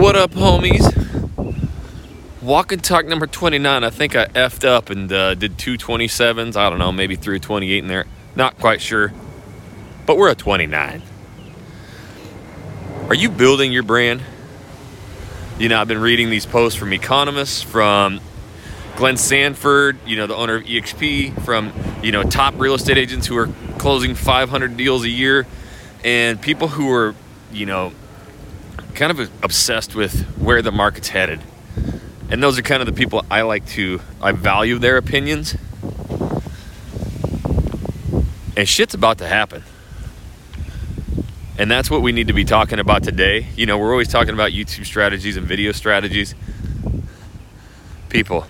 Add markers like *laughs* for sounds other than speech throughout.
What up, homies? Walk and talk number 29. I think I effed up and uh, did two 27s. I don't know, maybe threw a 28 in there. Not quite sure. But we're a 29. Are you building your brand? You know, I've been reading these posts from economists, from Glenn Sanford, you know, the owner of EXP, from, you know, top real estate agents who are closing 500 deals a year, and people who are, you know, kind of obsessed with where the market's headed. And those are kind of the people I like to, I value their opinions. And shit's about to happen. And that's what we need to be talking about today. You know, we're always talking about YouTube strategies and video strategies. People,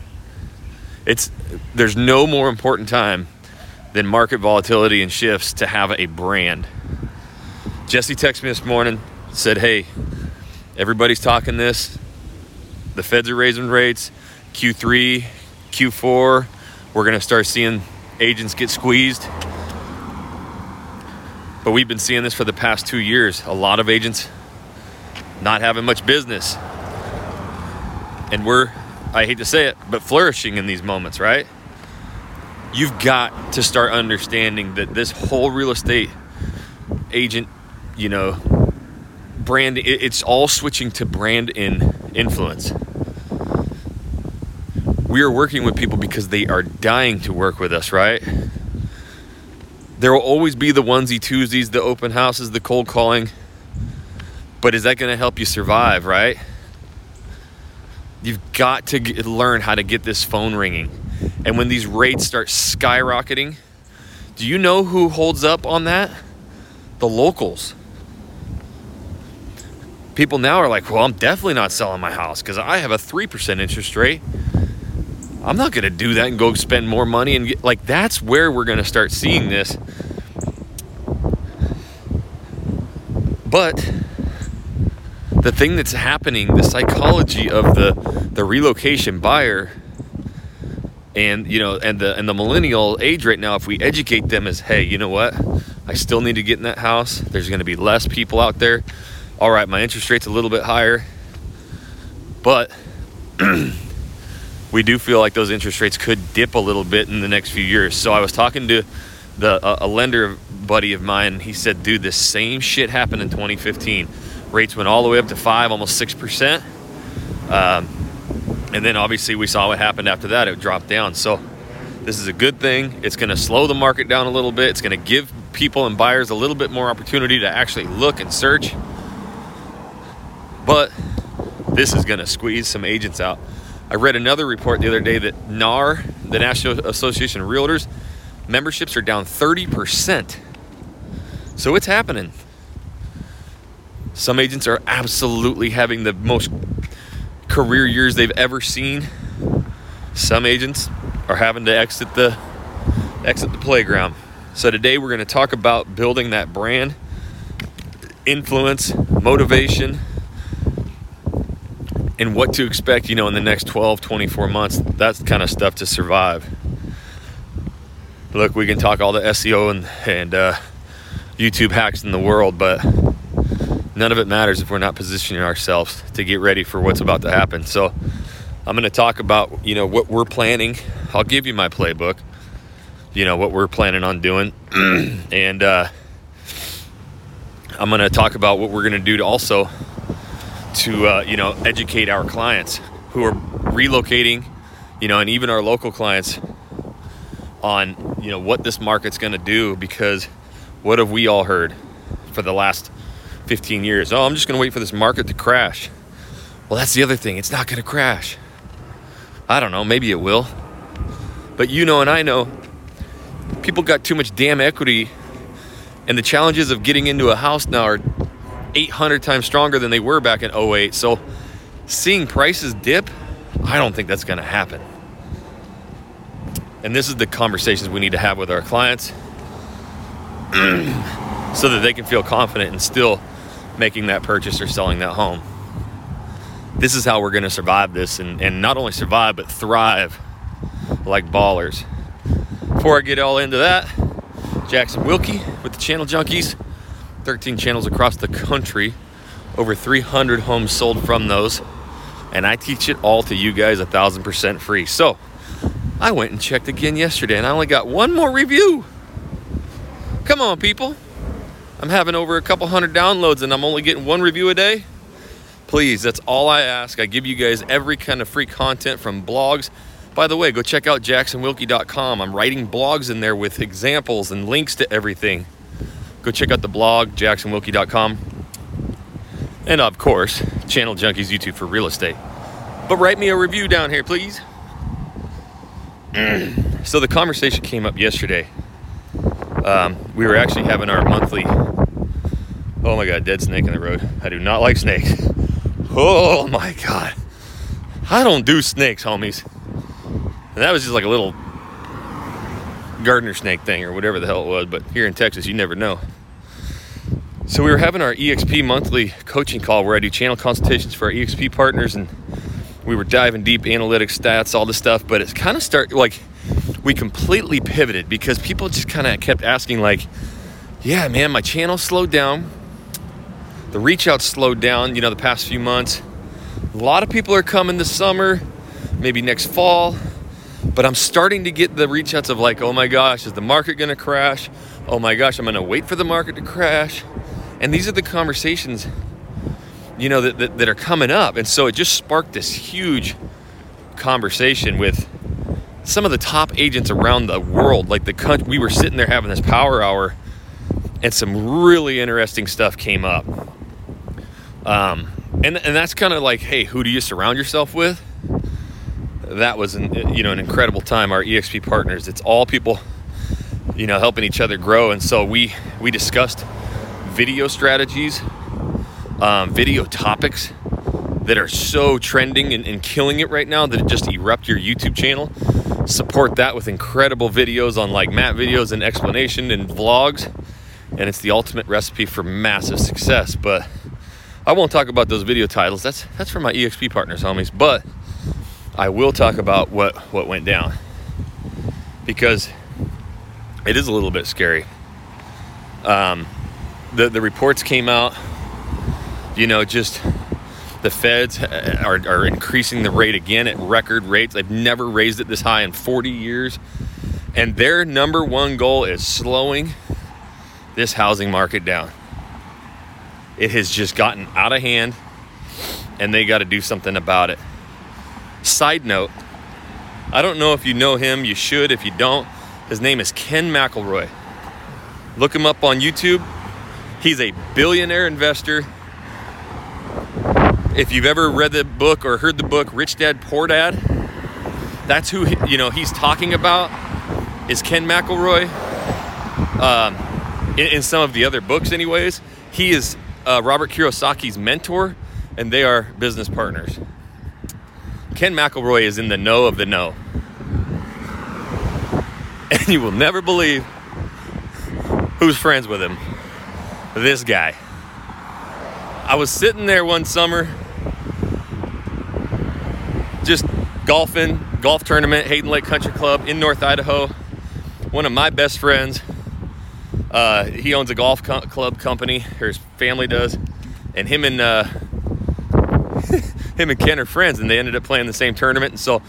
it's there's no more important time than market volatility and shifts to have a brand. Jesse texted me this morning, said, "Hey, everybody's talking this. The Feds are raising rates. Q3, Q4, we're going to start seeing agents get squeezed." But we've been seeing this for the past 2 years. A lot of agents not having much business. And we're I hate to say it, but flourishing in these moments, right? You've got to start understanding that this whole real estate agent, you know, brand, it's all switching to brand in influence. We are working with people because they are dying to work with us, right? There will always be the onesie twosies, the open houses, the cold calling. But is that going to help you survive, right? You've got to get, learn how to get this phone ringing. And when these rates start skyrocketing, do you know who holds up on that? The locals. People now are like, well, I'm definitely not selling my house because I have a 3% interest rate. I'm not going to do that and go spend more money. And get, like, that's where we're going to start seeing this. But the thing that's happening, the psychology of the the relocation buyer and you know and the and the millennial age right now if we educate them as hey you know what i still need to get in that house there's going to be less people out there all right my interest rate's a little bit higher but *clears throat* we do feel like those interest rates could dip a little bit in the next few years so i was talking to the a, lender buddy of mine he said dude this same shit happened in 2015 Rates went all the way up to five, almost six percent. Um, and then obviously we saw what happened after that. It dropped down. So this is a good thing. It's going to slow the market down a little bit. It's going to give people and buyers a little bit more opportunity to actually look and search. But this is going to squeeze some agents out. I read another report the other day that NAR, the National Association of Realtors, memberships are down 30%. So it's happening. Some agents are absolutely having the most career years they've ever seen. Some agents are having to exit the exit the playground. So today we're going to talk about building that brand, influence, motivation, and what to expect, you know, in the next 12, 24 months. That's kind of stuff to survive. Look, we can talk all the SEO and and uh, YouTube hacks in the world, but none of it matters if we're not positioning ourselves to get ready for what's about to happen. So I'm going to talk about, you know, what we're planning. I'll give you my playbook, you know, what we're planning on doing. *clears throat* and uh, I'm going to talk about what we're going to do to also to, uh, you know, educate our clients who are relocating, you know, and even our local clients on, you know, what this market's going to do because what have we all heard for the last 15 years. Oh, I'm just going to wait for this market to crash. Well, that's the other thing. It's not going to crash. I don't know. Maybe it will. But you know, and I know, people got too much damn equity, and the challenges of getting into a house now are 800 times stronger than they were back in 08. So, seeing prices dip, I don't think that's going to happen. And this is the conversations we need to have with our clients *clears throat* so that they can feel confident and still making that purchase or selling that home. This is how we're going to survive this and, and not only survive, but thrive like ballers. Before I get all into that, Jackson Wilkie with the Channel Junkies, 13 channels across the country, Over 300 homes sold from those. And I teach it all to you guys a thousand percent free. So I went and checked again yesterday and I only got one more review. Come on, people. I'm having over a couple hundred downloads and I'm only getting one review a day. Please, that's all I ask. I give you guys every kind of free content from blogs. By the way, go check out jacksonwilkie.com. I'm writing blogs in there with examples and links to everything. Go check out the blog, jacksonwilkie.com. And of course, Channel Junkies YouTube for real estate. But write me a review down here, please. *clears throat* so the conversation came up yesterday. Um, we were actually having our monthly. Oh my god, dead snake in the road. I do not like snakes. *laughs* Oh my god. I don't do snakes, homies. And that was just like a little gardener snake thing or whatever the hell it was, but here in Texas, you never know. So we were having our EXP monthly coaching call where I do channel consultations for our EXP partners and we were diving deep analytics stats all this stuff but it's kind of start like we completely pivoted because people just kind of kept asking like yeah man my channel slowed down. The reach out slowed down you know the past few months. A lot of people are coming this summer maybe next fall but i'm starting to get the reach outs of like oh my gosh is the market going to crash oh my gosh i'm going to wait for the market to crash and these are the conversations you know, that, that, that are coming up. And so it just sparked this huge conversation with some of the top agents around the world. Like the country, we were sitting there having this power hour, and some really interesting stuff came up. Um, and and that's kind of like, hey, who do you surround yourself with? That was an you know an incredible time. Our EXP partners, it's all people, you know, helping each other grow. And so we we discussed video strategies um, video topics that are so trending and, and, killing it right now that it just erupt your YouTube channel. Support that with incredible videos on like Matt videos and explanation and vlogs. And it's the ultimate recipe for massive success. But I won't talk about those video titles. That's that's for my EXP partners, homies. But I will talk about what what went down because it is a little bit scary. Um, the the reports came out you know, just the feds are, are increasing the rate again at record rates. They've never raised it this high in 40 years. And their number one goal is slowing this housing market down. It has just gotten out of hand and they got to do something about it. Side note, I don't know if you know him, you should if you don't. His name is Ken McElroy. Look him up on YouTube. He's a billionaire investor if you've ever read the book or heard the book Rich Dad Poor Dad, that's who you know he's talking about is Ken McElroy. Um, in, in, some of the other books, anyways, he is uh, Robert Kiyosaki's mentor, and they are business partners. Ken McElroy is in the know of the know, *laughs* and you will never believe who's friends with him. This guy. I was sitting there one summer, just golfing, golf tournament, Hayden Lake Country Club in North Idaho. One of my best friends, uh, he owns a golf co- club company, or his family does, and him and uh, him and Ken are friends, and they ended up playing the same tournament. And so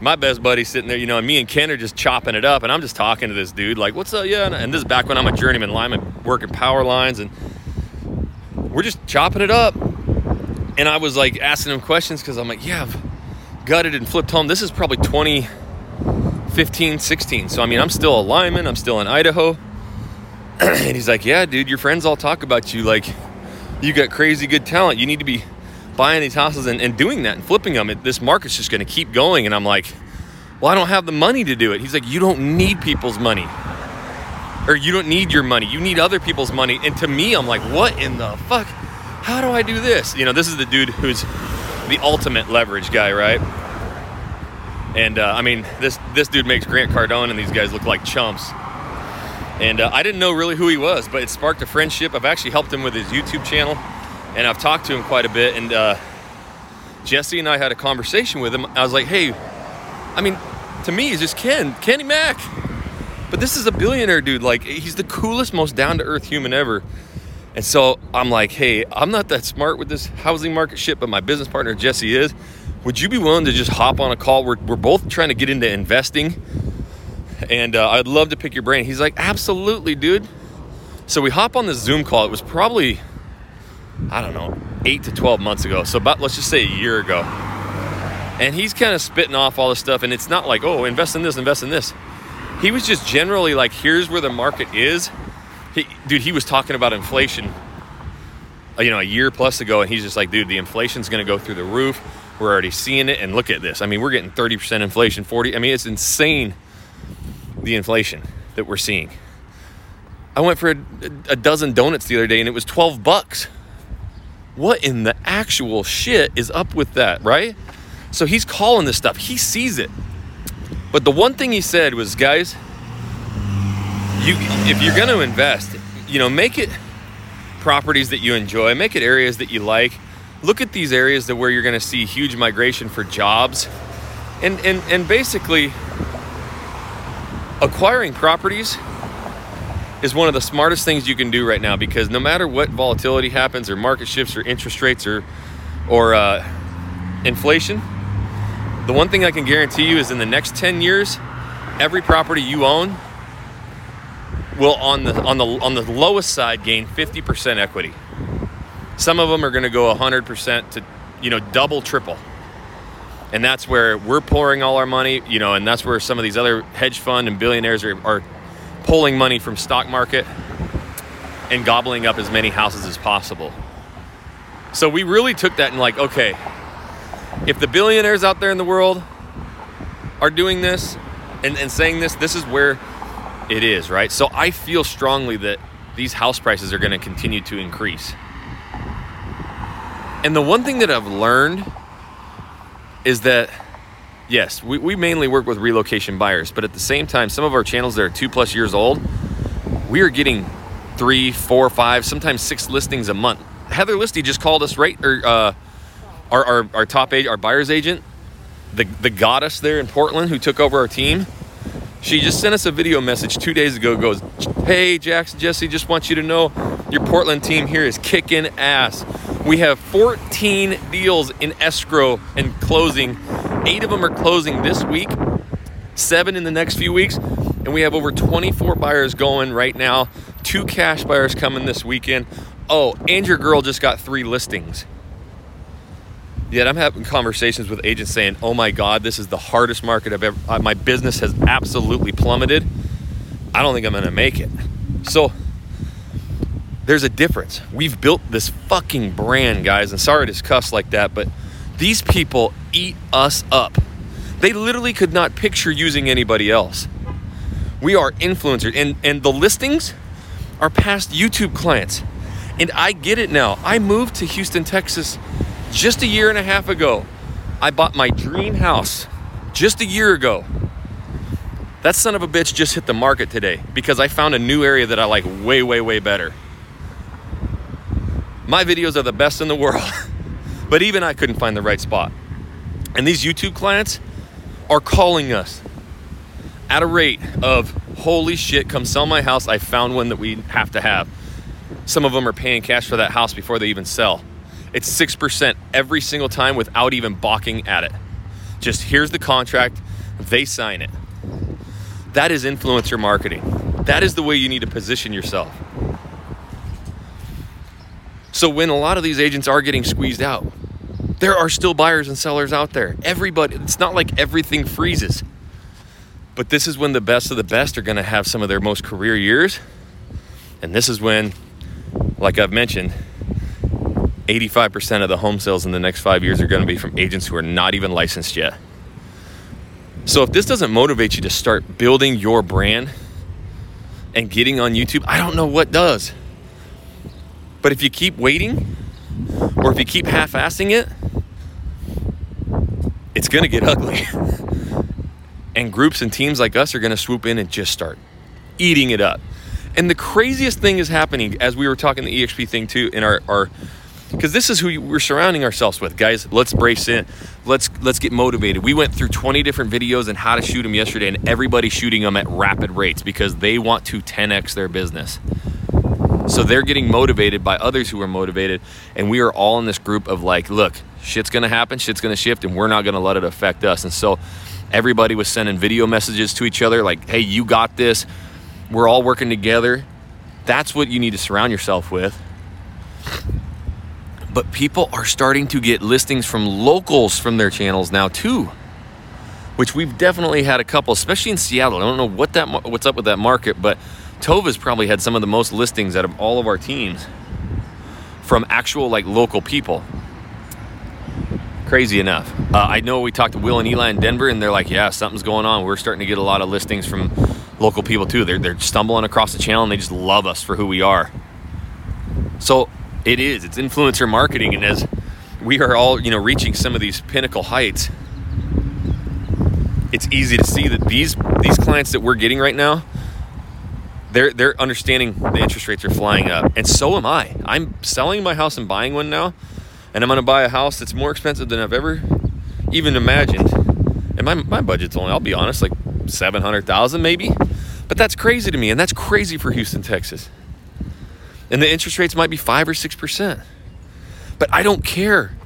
my best buddy sitting there, you know, and me and Ken are just chopping it up, and I'm just talking to this dude, like, "What's up, yeah?" And this is back when I'm a journeyman lineman, working power lines, and we're just chopping it up. And I was like asking him questions because I'm like, yeah, I've gutted and flipped home. This is probably 2015, 16. So, I mean, I'm still a lineman, I'm still in Idaho. *clears throat* and he's like, yeah, dude, your friends all talk about you. Like, you got crazy good talent. You need to be buying these houses and, and doing that and flipping them. It, this market's just going to keep going. And I'm like, well, I don't have the money to do it. He's like, you don't need people's money or you don't need your money. You need other people's money. And to me, I'm like, what in the fuck? How do I do this? You know, this is the dude who's the ultimate leverage guy, right? And uh, I mean, this this dude makes Grant Cardone, and these guys look like chumps. And uh, I didn't know really who he was, but it sparked a friendship. I've actually helped him with his YouTube channel, and I've talked to him quite a bit. And uh, Jesse and I had a conversation with him. I was like, hey, I mean, to me, he's just Ken, Kenny Mack. But this is a billionaire dude. Like, he's the coolest, most down to earth human ever. And so I'm like, hey, I'm not that smart with this housing market shit, but my business partner Jesse is. Would you be willing to just hop on a call? We're, we're both trying to get into investing, and uh, I'd love to pick your brain. He's like, absolutely, dude. So we hop on this Zoom call. It was probably, I don't know, eight to 12 months ago. So about, let's just say a year ago. And he's kind of spitting off all this stuff. And it's not like, oh, invest in this, invest in this. He was just generally like, here's where the market is he, dude, he was talking about inflation, uh, you know, a year plus ago, and he's just like, dude, the inflation's going to go through the roof. We're already seeing it, and look at this. I mean, we're getting 30% inflation, 40. I mean, it's insane the inflation that we're seeing. I went for a, a dozen donuts the other day, and it was 12 bucks. What in the actual shit is up with that, right? So he's calling this stuff. He sees it. But the one thing he said was, guys, you if you're going to invest, you know, make it properties that you enjoy, make it areas that you like. Look at these areas that where you're going to see huge migration for jobs. And and and basically acquiring properties is one of the smartest things you can do right now because no matter what volatility happens or market shifts or interest rates or or uh, inflation, the one thing I can guarantee you is in the next 10 years, every property you own will on the on the on the lowest side gain 50% equity. Some of them are going to go 100% to you know double triple. And that's where we're pouring all our money, you know, and that's where some of these other hedge fund and billionaires are, are pulling money from stock market and gobbling up as many houses as possible. So we really took that and like, okay, if the billionaires out there in the world are doing this and, and saying this, this is where it is, right? So I feel strongly that these house prices are going to continue to increase. And the one thing that I've learned is that, yes, we, we mainly work with relocation buyers, but at the same time, some of our channels that are two plus years old, we are getting three, four, five, sometimes six listings a month. Heather Listy just called us right, or uh, our, our, our top agent, our buyer's agent, the, the goddess there in Portland who took over our team she just sent us a video message two days ago. Goes, hey Jackson Jesse, just want you to know your Portland team here is kicking ass. We have 14 deals in escrow and closing. Eight of them are closing this week, seven in the next few weeks, and we have over 24 buyers going right now. Two cash buyers coming this weekend. Oh, and your girl just got three listings. Yet I'm having conversations with agents saying, "Oh my God, this is the hardest market I've ever. My business has absolutely plummeted. I don't think I'm going to make it." So there's a difference. We've built this fucking brand, guys, and sorry to cuss like that, but these people eat us up. They literally could not picture using anybody else. We are influencers, and and the listings are past YouTube clients. And I get it now. I moved to Houston, Texas just a year and a half ago, I bought my dream house. Just a year ago. That son of a bitch just hit the market today because I found a new area that I like way, way, way better. My videos are the best in the world, *laughs* but even I couldn't find the right spot. And these YouTube clients are calling us at a rate of holy shit, come sell my house. I found one that we have to have. Some of them are paying cash for that house before they even sell. It's 6% every single time without even balking at it. Just here's the contract, they sign it. That is influencer marketing. That is the way you need to position yourself. So when a lot of these agents are getting squeezed out, there are still buyers and sellers out there. Everybody, it's not like everything freezes. But this is when the best of the best are going to have some of their most career years. And this is when, like I've mentioned, 85% of the home sales in the next five years are going to be from agents who are not even licensed yet. So if this doesn't motivate you to start building your brand and getting on YouTube, I don't know what does. But if you keep waiting or if you keep half assing it, it's going to get ugly. *laughs* and groups and teams like us are going to swoop in and just start eating it up. And the craziest thing is happening as we were talking the EXP thing too in our, our because this is who we're surrounding ourselves with guys let's brace in let's let's get motivated we went through 20 different videos on how to shoot them yesterday and everybody's shooting them at rapid rates because they want to 10x their business So they're getting motivated by others who are motivated. And we are all in this group of like, look, shit's gonna happen, shit's gonna shift, and we're not gonna let it affect us. And so everybody was sending video messages to each other like, hey, you got this. We're all working together. That's what you need to surround yourself with. But people are starting to get listings from locals from their channels now too which we've definitely had a couple, especially in Seattle. I don't know what that what's up with that market, but Tova's probably had some of the most listings out of all of our teams from actual like local people. Crazy enough. Uh, I know we talked to Will and Eli in Denver, and they're like, "Yeah, something's going on. We're starting to get a lot of listings from local people too. They're they're stumbling across the channel and they just love us for who we are." So it is. It's influencer marketing, and as we are all you know reaching some of these pinnacle heights, it's easy to see that these these clients that we're getting right now they're they're understanding the interest rates are flying up and so am I. I'm selling my house and buying one now and I'm going to buy a house that's more expensive than I've ever even imagined. And my my budget's only I'll be honest like 700,000 maybe. But that's crazy to me and that's crazy for Houston, Texas. And the interest rates might be 5 or 6%. But I don't care.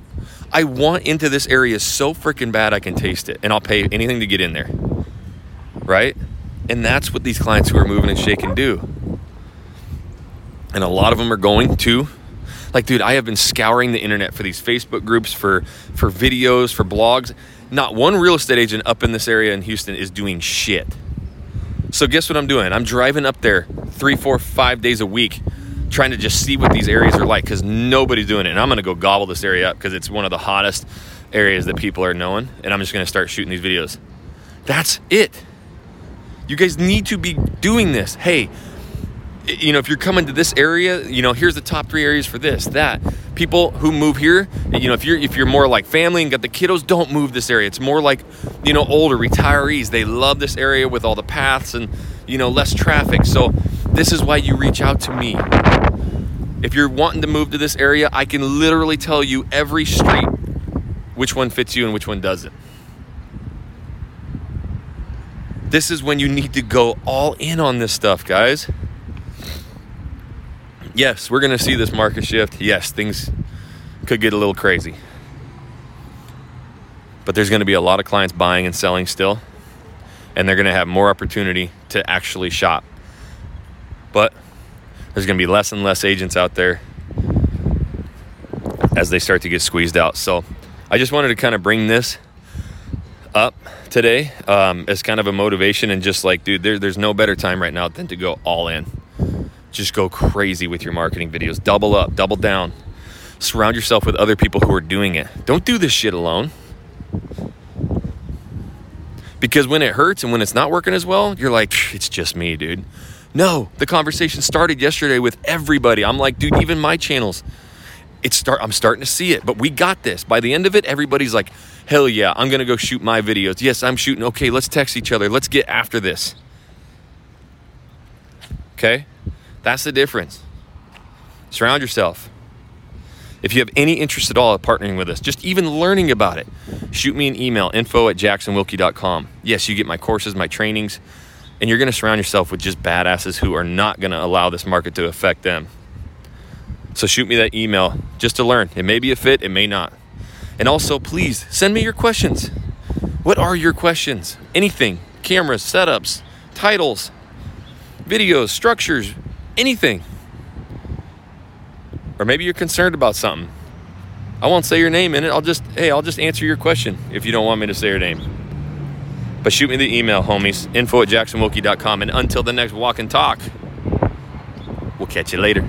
I want into this area so freaking bad I can taste it and I'll pay anything to get in there. Right? And that's what these clients who are moving and shaking do. And a lot of them are going to like dude, I have been scouring the internet for these Facebook groups for for videos, for blogs. Not one real estate agent up in this area in Houston is doing shit. So guess what I'm doing? I'm driving up there three, four, five days a week trying to just see what these areas are like because nobody's doing it. And I'm to go gobble this area up because it's one of the hottest areas that people are knowing. And I'm just to start shooting these videos. That's it. You guys need to be doing this. Hey, you know, if you're coming to this area, you know, here's the top three areas for this, that. People who move here, you know, if you're if you're more like family and got the kiddos, don't move this area. It's more like, you know, older retirees. They love this area with all the paths and, you know, less traffic. So this is why you reach out to me. If you're wanting to move to this area, I can literally tell you every street which one fits you and which one doesn't. This is when you need to go all in on this stuff, guys. Yes, we're going to see this market shift. Yes, things could get a little crazy. But there's going to be a lot of clients buying and selling still, and they're going to have more opportunity to actually shop. But there's going to be less and less agents out there as they start to get squeezed out. So I just wanted to kind of bring this up today um, as kind of a motivation and just like, dude, there, there's no better time right now than to go all in. Just go crazy with your marketing videos. Double up, double down. Surround yourself with other people who are doing it. Don't do this shit alone. Because when it hurts and when it's not working as well, you're like, it's just me, dude. No, the conversation started yesterday with everybody. I'm like, dude, even my channels. It's start I'm starting to see it, but we got this. By the end of it, everybody's like, "Hell yeah, I'm going to go shoot my videos." Yes, I'm shooting. Okay, let's text each other. Let's get after this. Okay? That's the difference. Surround yourself. If you have any interest at all in partnering with us, just even learning about it, shoot me an email info at jacksonwilkie.com. Yes, you get my courses, my trainings, and you're going to surround yourself with just badasses who are not going to allow this market to affect them. So shoot me that email just to learn. It may be a fit, it may not. And also, please send me your questions. What are your questions? Anything cameras, setups, titles, videos, structures, anything. Or maybe you're concerned about something. I won't say your name in it. I'll just, hey, I'll just answer your question if you don't want me to say your name. But shoot me the email, homies. Info at jacksonwilkie.com. And until the next walk and talk, we'll catch you later.